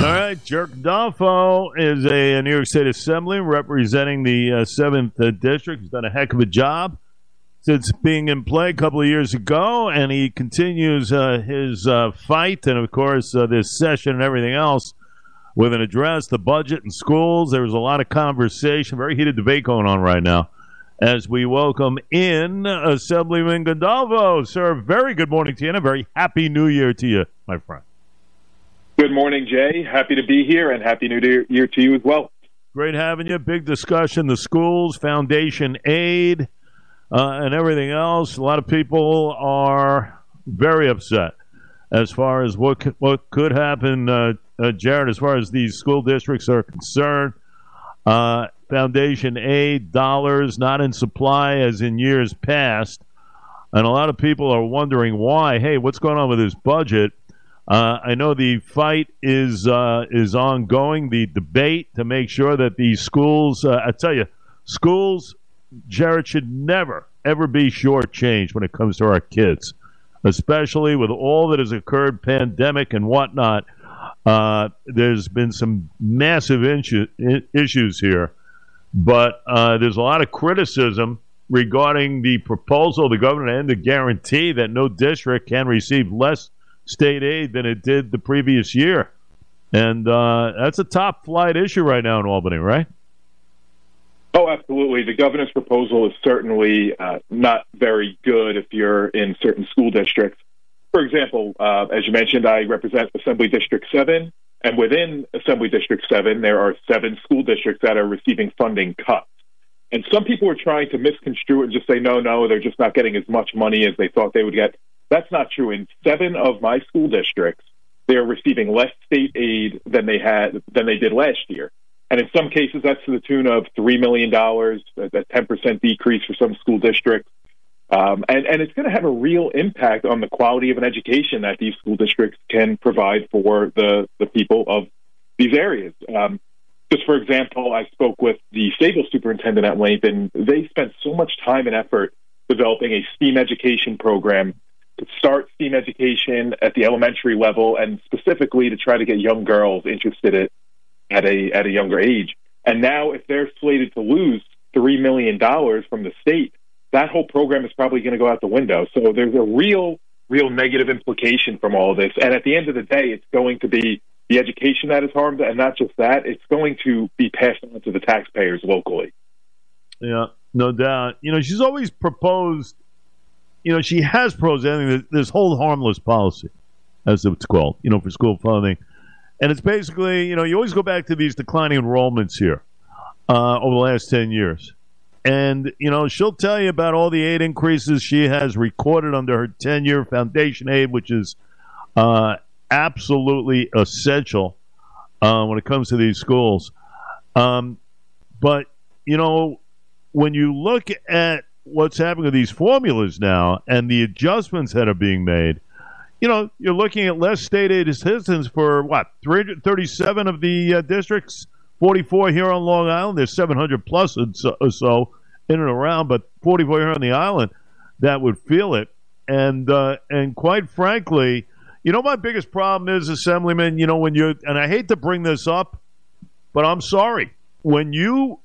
All right, Jarett Gandolfo is a New York State Assembly representing the uh, seventh uh, district. He's done a heck of a job since being in play a couple of years ago, and he continues uh, his uh, fight, and of course uh, this session and everything else with an address, the budget and schools. There was a lot of conversation, very heated debate going on right now. As we welcome in Assemblyman Gandolfo, sir, very good morning to you, and a very happy New Year to you, my friend. Good morning, Jay. Happy to be here, and happy New Year to you as well. Great having you. Big discussion: the schools, foundation aid, uh, and everything else. A lot of people are very upset as far as what could, what could happen, uh, uh, Jarett. As far as these school districts are concerned, uh, foundation aid dollars not in supply as in years past, and a lot of people are wondering why. Hey, what's going on with this budget? Uh, I know the fight is uh, is ongoing. The debate to make sure that these schools, uh, I tell you, schools, Jarett should never ever be shortchanged when it comes to our kids, especially with all that has occurred, pandemic and whatnot. Uh, there's been some massive issues here, but uh, there's a lot of criticism regarding the proposal the governor and the guarantee that no district can receive less state aid than it did the previous year. And uh, that's a top flight issue right now in Albany, right? Oh, absolutely. The governor's proposal is certainly uh, not very good if you're in certain school districts. For example, uh, as you mentioned, I represent Assembly District 7, and within Assembly District 7, there are seven school districts that are receiving funding cuts. And some people are trying to misconstrue it and just say, no, no, they're just not getting as much money as they thought they would get. That's not true. In seven of my school districts, they are receiving less state aid than they had than they did last year. And in some cases, that's to the tune of $3 million, a 10% decrease for some school districts. Um, and, and it's going to have a real impact on the quality of an education that these school districts can provide for the, the people of these areas. Um, just for example, I spoke with the Sayville superintendent at Latham. They spent so much time and effort developing a STEAM education program start STEAM education at the elementary level, and specifically to try to get young girls interested in, at a at a younger age. And now, if they're slated to lose three million dollars from the state, that whole program is probably going to go out the window. So there's a real, real negative implication from all of this. And at the end of the day, it's going to be the education that is harmed, and not just that; it's going to be passed on to the taxpayers locally. Yeah, no doubt. You know, she's always proposed you know, she has think this hold harmless policy, as it's called, you know, for school funding, and it's basically, you know, you always go back to these declining enrollments here uh, over the last ten years, and you know, she'll tell you about all the aid increases she has recorded under her ten-year foundation aid, which is uh, absolutely essential uh, when it comes to these schools. Um, but you know, when you look at what's happening with these formulas now and the adjustments that are being made, you know, you're looking at less state aid assistance for what 337 of the uh, districts, 44 here on Long Island. There's 700 plus or so, in and around, but 44 here on the island that would feel it. And uh, and quite frankly, you know, my biggest problem is, Assemblyman. You know, when you and I hate to bring this up, but I'm sorry when you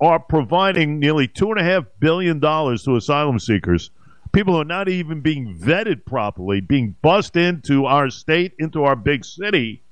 are providing nearly two and a half billion dollars to asylum seekers, people who are not even being vetted properly, being bussed into our state, into our big city.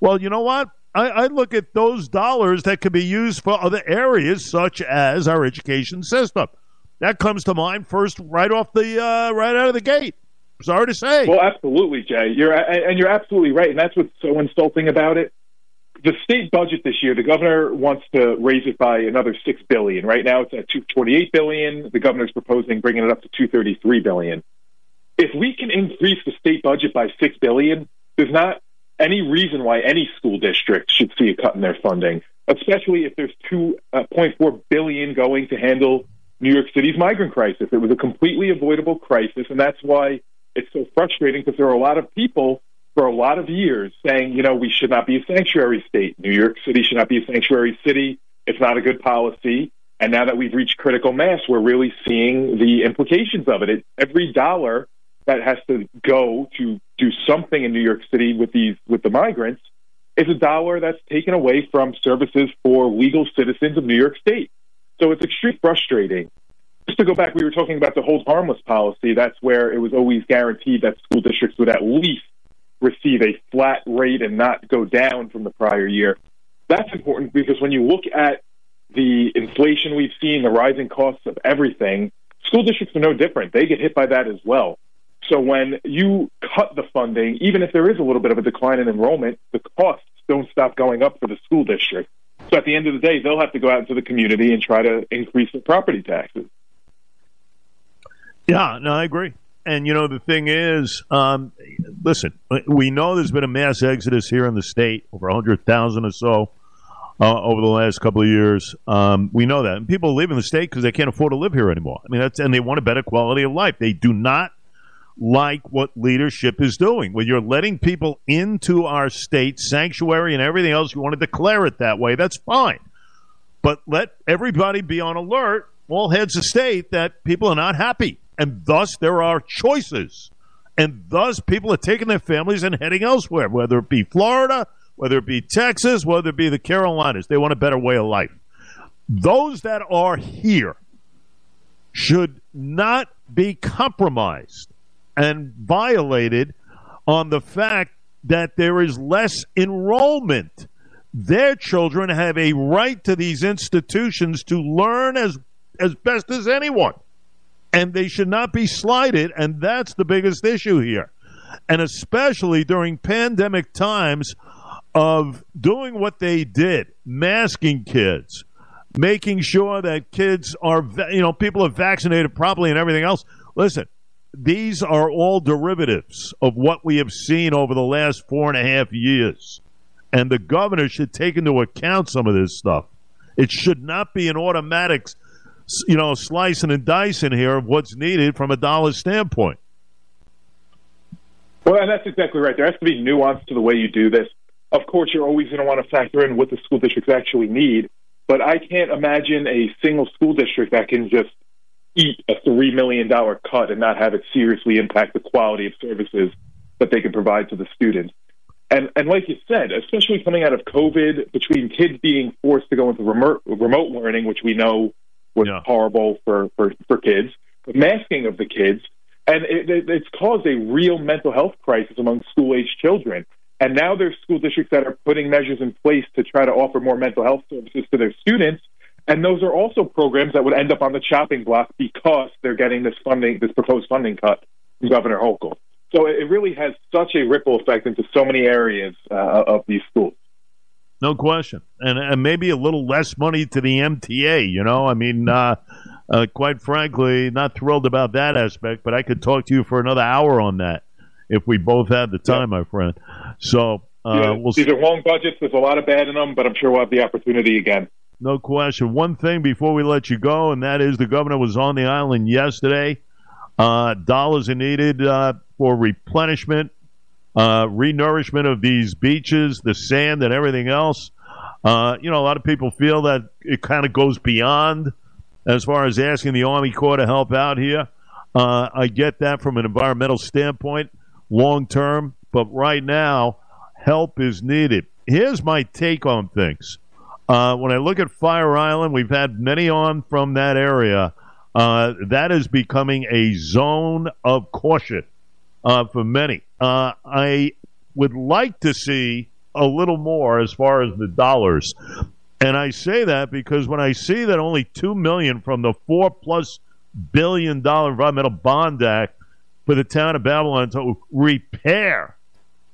Well, you know what? I, I look at those dollars that could be used for other areas, such as our education system. That comes to mind first, right off the uh, right out of the gate. Sorry to say. Well, absolutely, Jay. You're and you're absolutely right, and that's what's so insulting about it the state budget this year, the governor wants to raise it by another six billion. Right now, it's at two twenty eight billion. The governor's proposing bringing it up to two thirty three billion. If we can increase the state budget by six billion, there's not any reason why any school district should see a cut in their funding, especially if there's two uh, point four billion going to handle New York City's migrant crisis. It was a completely avoidable crisis, and that's why it's so frustrating because there are a lot of people for a lot of years saying, you know, we should not be a sanctuary state. New York City should not be a sanctuary city. It's not a good policy. And now that we've reached critical mass, we're really seeing the implications of it. it every dollar that has to go to do something in New York City with these with the migrants is a dollar that's taken away from services for legal citizens of New York State. So it's extremely frustrating. Just to go back, we were talking about the hold harmless policy. That's where it was always guaranteed that school districts would at least receive a flat rate and not go down from the prior year. That's important because when you look at the inflation we've seen, the rising costs of everything, school districts are no different. They get hit by that as well. So when you cut the funding, even if there is a little bit of a decline in enrollment, the costs don't stop going up for the school district. So at the end of the day, they'll have to go out into the community and try to increase the property taxes. Yeah, no, I agree. And you know the thing is, um, listen, we know there's been a mass exodus here in the state, over hundred thousand or so uh, over the last couple of years. Um, we know that, and people live in the state because they can't afford to live here anymore. I mean, that's and they want a better quality of life. They do not like what leadership is doing. When you're letting people into our state, sanctuary, and everything else, you want to declare it that way. That's fine, but let everybody be on alert, all heads of state, that people are not happy and thus there are choices. And thus people are taking their families and heading elsewhere, whether it be Florida, whether it be Texas, whether it be the Carolinas. They want a better way of life. Those that are here should not be compromised and violated on the fact that there is less enrollment. Their children have a right to these institutions to learn as as best as anyone and they should not be slighted. And that's the biggest issue here. And especially during pandemic times of doing what they did, masking kids, making sure that kids are, you know, people are vaccinated properly and everything else. Listen, these are all derivatives of what we have seen over the last four and a half years. And the governor should take into account some of this stuff. It should not be an automatic you know, slicing and dicing here of what's needed from a dollar standpoint. Well, and that's exactly right. There has to be nuance to the way you do this. Of course, you're always going to want to factor in what the school districts actually need, but I can't imagine a single school district that can just eat a $3 million cut and not have it seriously impact the quality of services that they can provide to the students. And, and like you said, especially coming out of COVID, between kids being forced to go into remote, remote learning, which we know was yeah. horrible for, for, for kids, the masking of the kids, and it, it, it's caused a real mental health crisis among school age children. And now there's school districts that are putting measures in place to try to offer more mental health services to their students. And those are also programs that would end up on the chopping block because they're getting this funding, this proposed funding cut from Governor Hochul. So it really has such a ripple effect into so many areas uh, of these schools. No question, and and maybe a little less money to the MTA. You know, I mean, uh, uh, quite frankly, not thrilled about that aspect. But I could talk to you for another hour on that if we both had the time, yeah. my friend. So uh, yeah, we'll these are long budgets. There's a lot of bad in them, but I'm sure we'll have the opportunity again. No question. One thing before we let you go, and that is the governor was on the island yesterday. Uh, dollars are needed uh, for replenishment uh, renourishment of these beaches, the sand, and everything else. Uh, you know, a lot of people feel that it kind of goes beyond as far as asking the Army Corps to help out here. Uh, I get that from an environmental standpoint, long term, but right now, help is needed. Here's my take on things. Uh, when I look at Fire Island, we've had many on from that area. Uh, that is becoming a zone of caution uh, for many. Uh, I would like to see a little more as far as the dollars. And I say that because when I see that only two million from the four plus billion dollar environmental bond act for the town of Babylon to repair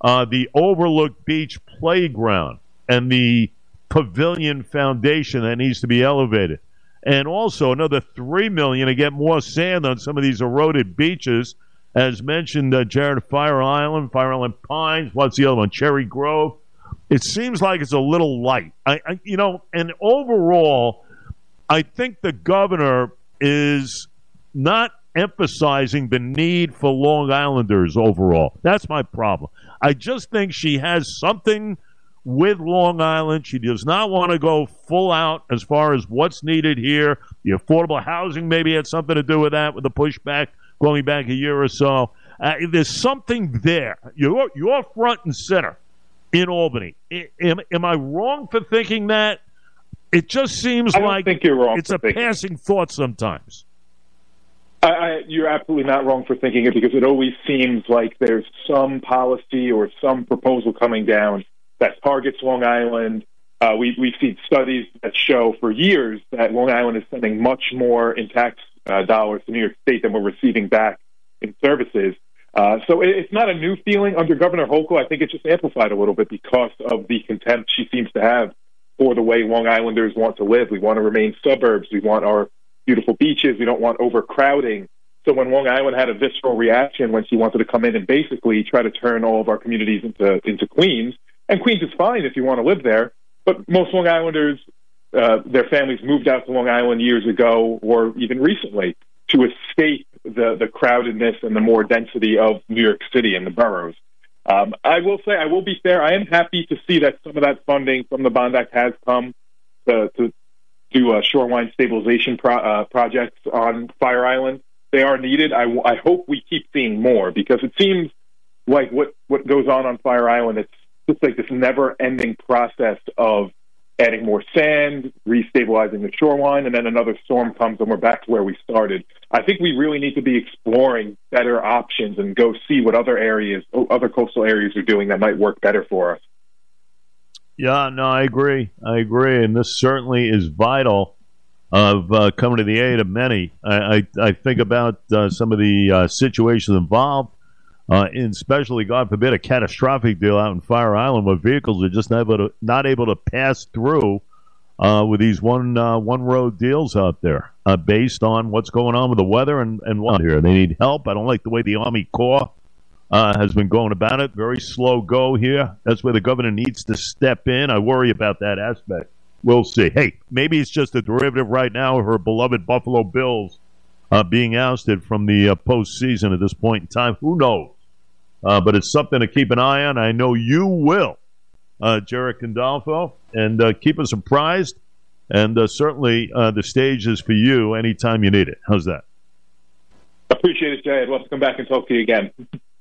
uh, the overlooked beach playground and the pavilion foundation that needs to be elevated, and also another three million to get more sand on some of these eroded beaches as mentioned, uh, Jarett Fire Island, Fire Island Pines. What's the other one? Cherry Grove. It seems like it's a little light. I, I, you know, and overall, I think the governor is not emphasizing the need for Long Islanders overall. That's my problem. I just think she has something with Long Island. She does not want to go full out as far as what's needed here. The affordable housing maybe had something to do with that, with the pushback going back a year or so. Uh, there's something there. You're, you're front and center in Albany. Am, am I wrong for thinking that? It just seems I like think you're wrong it's a thinking. passing thought sometimes. I, I, you're absolutely not wrong for thinking it because it always seems like there's some policy or some proposal coming down that targets Long Island. Uh, we, we've seen studies that show for years that Long Island is sending much more in tax dollars to New York State than we're receiving back in services. Uh, so it, it's not a new feeling under Governor Hochul. I think it's just amplified a little bit because of the contempt she seems to have for the way Long Islanders want to live. We want to remain suburbs. We want our beautiful beaches. We don't want overcrowding. So when Long Island had a visceral reaction when she wanted to come in and basically try to turn all of our communities into into Queens, and Queens is fine if you want to live there, but most Long Islanders, uh, their families moved out to Long Island years ago or even recently to escape the the crowdedness and the more density of New York City and the boroughs. Um, I will say, I will be fair. I am happy to see that some of that funding from the Bond Act has come to, to do uh, shoreline stabilization pro- uh, projects on Fire Island. They are needed. I, I hope we keep seeing more because it seems like what what goes on on Fire Island. It's just like this never-ending process of adding more sand, restabilizing the shoreline, and then another storm comes and we're back to where we started. I think we really need to be exploring better options and go see what other areas, other coastal areas are doing that might work better for us. Yeah, no, I agree. I agree, and this certainly is vital of uh, coming to the aid of many. I, I, I think about uh, some of the uh, situations involved, uh, in especially, God forbid, a catastrophic deal out in Fire Island where vehicles are just not able to, not able to pass through uh, with these one uh, one road deals out there, based on what's going on with the weather and and what here. They need help. I don't like the way the Army Corps uh, has been going about it. Very slow go here. That's where the governor needs to step in. I worry about that aspect. We'll see. Hey, maybe it's just a derivative right now of her beloved Buffalo Bills uh, being ousted from the uh, postseason at this point in time. Who knows? Uh, but it's something to keep an eye on. I know you will, uh, Jarett Gandolfo, and uh, keep us apprised. And uh, certainly uh, the stage is for you anytime you need it. How's that? Appreciate it, Jay. I'd love to come back and talk to you again.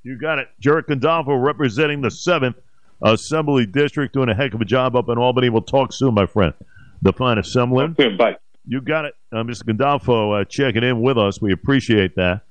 You got it. Jarett Gandolfo representing the 7th Assembly District, doing a heck of a job up in Albany. We'll talk soon, my friend. The fine assembly. Soon. Bye. You got it. Uh, Mr. Gandolfo uh, checking in with us. We appreciate that.